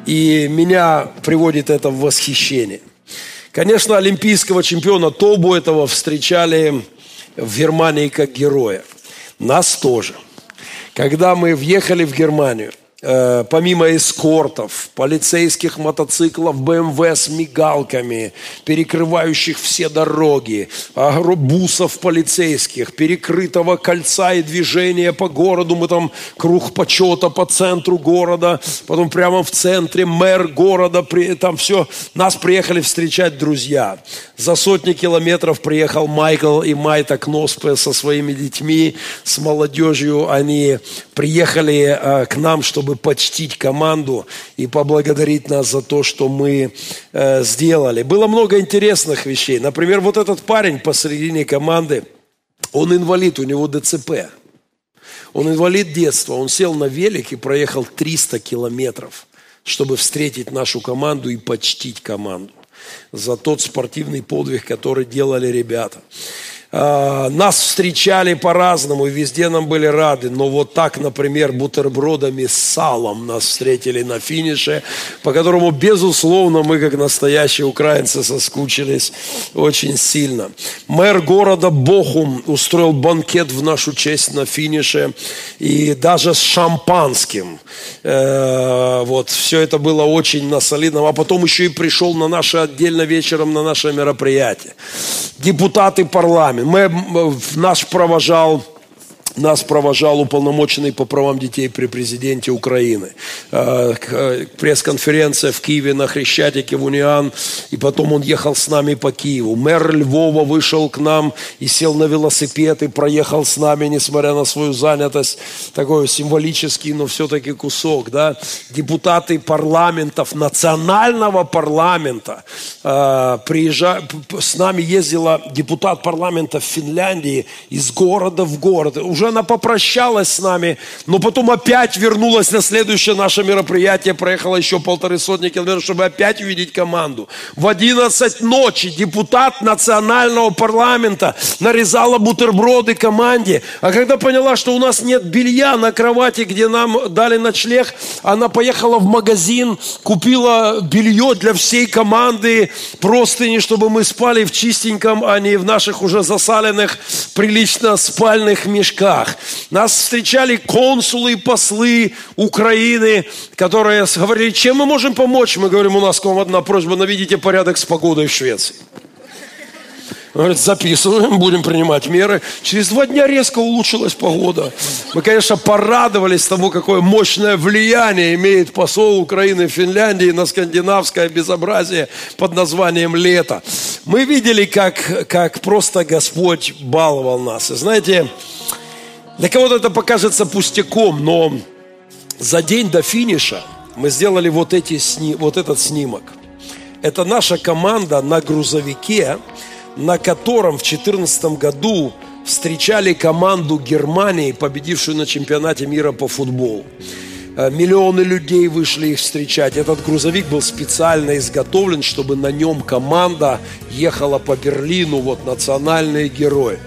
И меня приводит это в восхищение. Конечно, олимпийского чемпиона Тобу этого встречали в Германии как героя. Нас тоже. Когда мы въехали в Германию – Э, помимо эскортов, полицейских мотоциклов БМВ с мигалками, перекрывающих все дороги, агробусов полицейских, перекрытого кольца и движения по городу, мы там круг почета по центру города, потом прямо в центре мэр города, там все, нас приехали встречать друзья. За сотни километров приехал Майкл и Майта Кноспе со своими детьми, с молодежью, они приехали э, к нам, чтобы почтить команду и поблагодарить нас за то, что мы э, сделали. Было много интересных вещей. Например, вот этот парень посредине команды, он инвалид, у него ДЦП. Он инвалид детства, он сел на велик и проехал 300 километров, чтобы встретить нашу команду и почтить команду за тот спортивный подвиг, который делали ребята. А, нас встречали по-разному, везде нам были рады. Но вот так, например, бутербродами с салом нас встретили на финише, по которому, безусловно, мы, как настоящие украинцы, соскучились очень сильно. Мэр города Бохум устроил банкет в нашу честь на финише, и даже с шампанским. Э, вот, все это было очень на солидном. А потом еще и пришел на наше отдельно вечером на наше мероприятие. Депутаты парламента мы, наш провожал нас провожал уполномоченный по правам детей при президенте Украины. Э, э, пресс-конференция в Киеве на Хрещатике в Униан, и потом он ехал с нами по Киеву. Мэр Львова вышел к нам и сел на велосипед и проехал с нами, несмотря на свою занятость. Такой символический, но все-таки кусок. Да? Депутаты парламентов, национального парламента. Э, приезжа... С нами ездила депутат парламента в Финляндии из города в город. Уже уже она попрощалась с нами, но потом опять вернулась на следующее наше мероприятие, проехала еще полторы сотни километров, чтобы опять увидеть команду. В 11 ночи депутат национального парламента нарезала бутерброды команде, а когда поняла, что у нас нет белья на кровати, где нам дали ночлег, она поехала в магазин, купила белье для всей команды, простыни, чтобы мы спали в чистеньком, а не в наших уже засаленных, прилично спальных мешках гостях. Нас встречали консулы и послы Украины, которые говорили, чем мы можем помочь? Мы говорим, у нас к вам одна просьба, наведите порядок с погодой в Швеции. Говорит, записываем, будем принимать меры. Через два дня резко улучшилась погода. Мы, конечно, порадовались тому, какое мощное влияние имеет посол Украины в Финляндии на скандинавское безобразие под названием «Лето». Мы видели, как, как просто Господь баловал нас. И знаете, для кого-то это покажется пустяком, но за день до финиша мы сделали вот, эти, вот этот снимок. Это наша команда на грузовике, на котором в 2014 году встречали команду Германии, победившую на чемпионате мира по футболу. Э, миллионы людей вышли их встречать. Этот грузовик был специально изготовлен, чтобы на нем команда ехала по Берлину, вот национальные герои.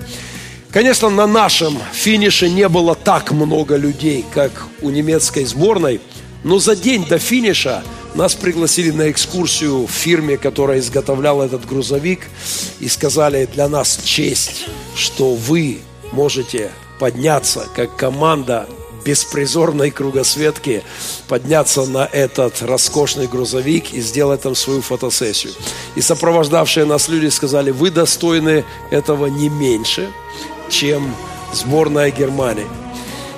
Конечно, на нашем финише не было так много людей, как у немецкой сборной, но за день до финиша нас пригласили на экскурсию в фирме, которая изготовляла этот грузовик, и сказали, для нас честь, что вы можете подняться как команда беспризорной кругосветки, подняться на этот роскошный грузовик и сделать там свою фотосессию. И сопровождавшие нас люди сказали, вы достойны этого не меньше, чем сборная Германии.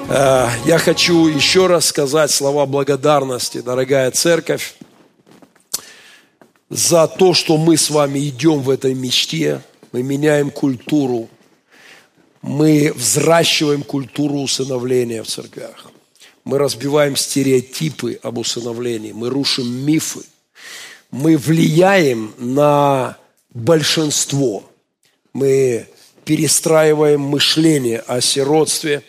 Э, я хочу еще раз сказать слова благодарности, дорогая церковь, за то, что мы с вами идем в этой мечте, мы меняем культуру, мы взращиваем культуру усыновления в церквях. Мы разбиваем стереотипы об усыновлении, мы рушим мифы, мы влияем на большинство. Мы перестраиваем мышление о сиротстве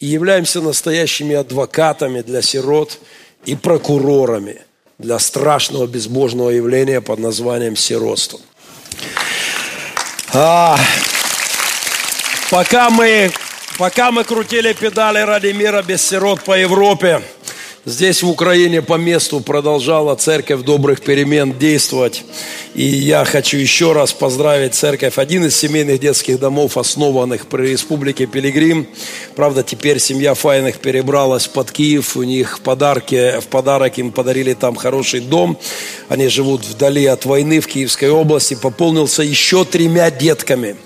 и являемся настоящими адвокатами для сирот и прокурорами для страшного безбожного явления под названием сиротство. А, пока, мы, пока мы крутили педали ради мира без сирот по Европе, Здесь, в Украине, по месту продолжала церковь добрых перемен действовать. И я хочу еще раз поздравить церковь. Один из семейных детских домов, основанных при Республике Пилигрим. Правда, теперь семья Файных перебралась под Киев. У них в, подарке, в подарок им подарили там хороший дом. Они живут вдали от войны в Киевской области. Пополнился еще тремя детками.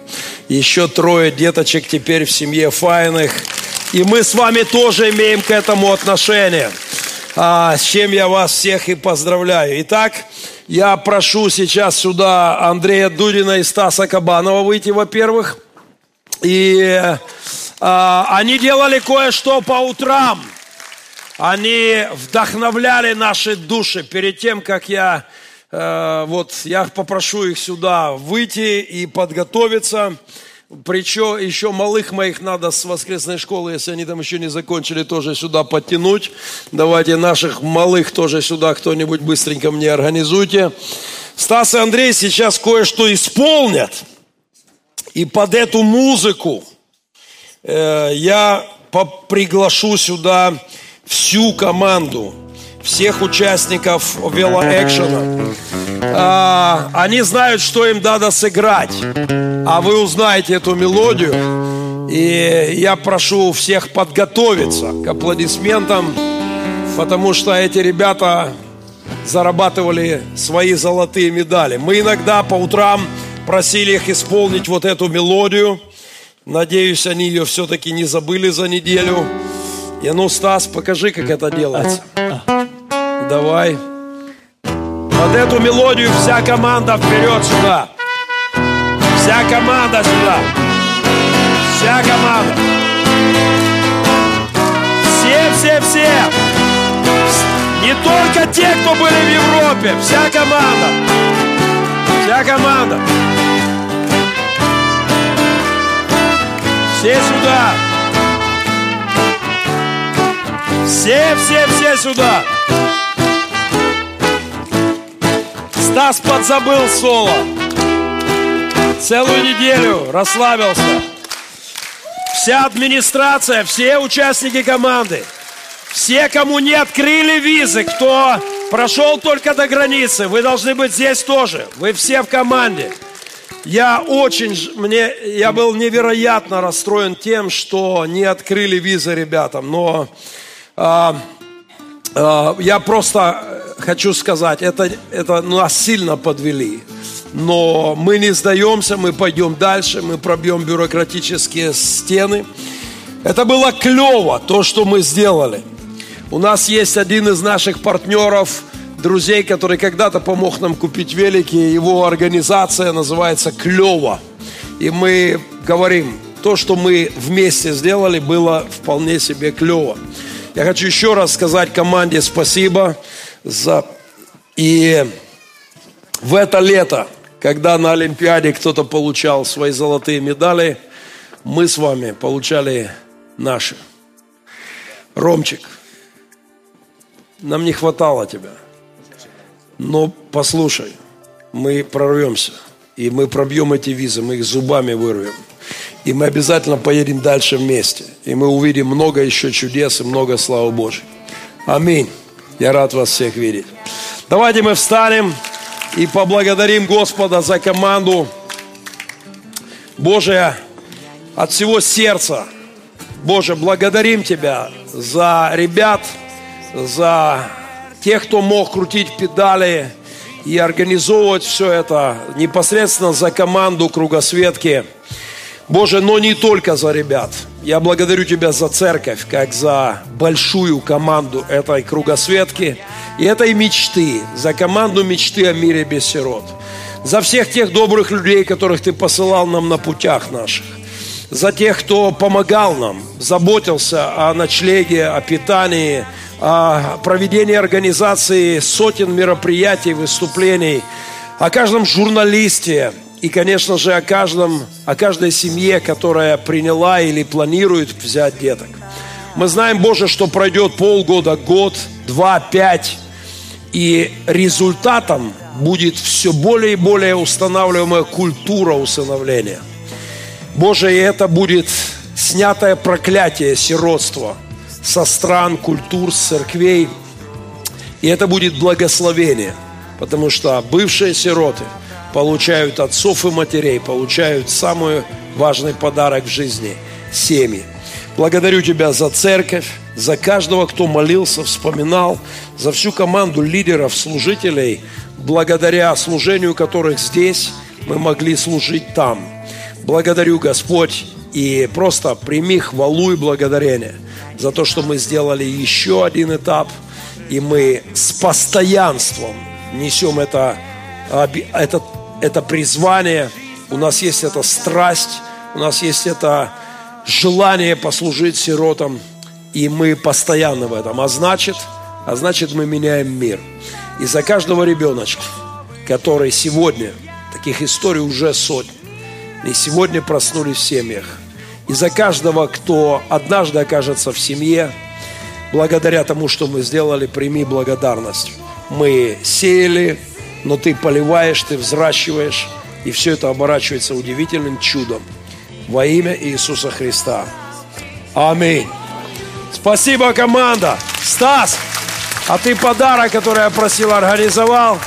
Еще трое деточек теперь в семье Файных. И мы с вами тоже имеем к этому отношение а, с чем я вас всех и поздравляю. Итак, я прошу сейчас сюда Андрея Дудина и Стаса Кабанова выйти, во-первых. И а, они делали кое-что по утрам. Они вдохновляли наши души перед тем, как я э, вот я попрошу их сюда выйти и подготовиться. Причем еще малых моих надо с воскресной школы, если они там еще не закончили, тоже сюда подтянуть. Давайте наших малых тоже сюда кто-нибудь быстренько мне организуйте. Стас и Андрей сейчас кое-что исполнят. И под эту музыку э, я приглашу сюда всю команду, всех участников велоэкшена. А, они знают, что им надо сыграть а вы узнаете эту мелодию. И я прошу всех подготовиться к аплодисментам, потому что эти ребята зарабатывали свои золотые медали. Мы иногда по утрам просили их исполнить вот эту мелодию. Надеюсь, они ее все-таки не забыли за неделю. И ну, Стас, покажи, как это делается. Давай. Под эту мелодию вся команда вперед сюда. Вся команда сюда. Вся команда. Все, все, все. Не только те, кто были в Европе. Вся команда. Вся команда. Все сюда. Все, все, все сюда. Стас подзабыл соло. Целую неделю расслабился. Вся администрация, все участники команды, все, кому не открыли визы, кто прошел только до границы, вы должны быть здесь тоже. Вы все в команде. Я очень, мне, я был невероятно расстроен тем, что не открыли визы ребятам, но а, а, я просто хочу сказать, это, это нас сильно подвели. Но мы не сдаемся, мы пойдем дальше, мы пробьем бюрократические стены. Это было клево, то, что мы сделали. У нас есть один из наших партнеров, друзей, который когда-то помог нам купить велики. Его организация называется «Клево». И мы говорим, то, что мы вместе сделали, было вполне себе клево. Я хочу еще раз сказать команде спасибо за... И в это лето когда на Олимпиаде кто-то получал свои золотые медали, мы с вами получали наши. Ромчик, нам не хватало тебя. Но послушай, мы прорвемся. И мы пробьем эти визы, мы их зубами вырвем. И мы обязательно поедем дальше вместе. И мы увидим много еще чудес и много славы Божьей. Аминь. Я рад вас всех видеть. Давайте мы встанем и поблагодарим Господа за команду. Боже, от всего сердца, Боже, благодарим Тебя за ребят, за тех, кто мог крутить педали и организовывать все это непосредственно за команду кругосветки. Боже, но не только за ребят. Я благодарю Тебя за церковь, как за большую команду этой кругосветки и этой мечты, за команду мечты о мире без сирот. За всех тех добрых людей, которых Ты посылал нам на путях наших. За тех, кто помогал нам, заботился о ночлеге, о питании, о проведении организации сотен мероприятий, выступлений, о каждом журналисте, и, конечно же, о, каждом, о каждой семье, которая приняла или планирует взять деток. Мы знаем, Боже, что пройдет полгода, год, два, пять, и результатом будет все более и более устанавливаемая культура усыновления. Боже, и это будет снятое проклятие сиротства со стран, культур, церквей. И это будет благословение, потому что бывшие сироты получают отцов и матерей, получают самый важный подарок в жизни – семьи. Благодарю Тебя за церковь, за каждого, кто молился, вспоминал, за всю команду лидеров, служителей, благодаря служению которых здесь мы могли служить там. Благодарю, Господь, и просто прими хвалу и благодарение за то, что мы сделали еще один этап, и мы с постоянством несем это, это, это призвание, у нас есть эта страсть, у нас есть это желание послужить сиротам, и мы постоянно в этом. А значит, а значит мы меняем мир. И за каждого ребеночка, который сегодня, таких историй уже сотни, и сегодня проснулись в семьях, и за каждого, кто однажды окажется в семье, благодаря тому, что мы сделали, прими благодарность. Мы сеяли, но ты поливаешь, ты взращиваешь, и все это оборачивается удивительным чудом – во имя Иисуса Христа. Аминь. Спасибо, команда. Стас, а ты подарок, который я просил, организовал.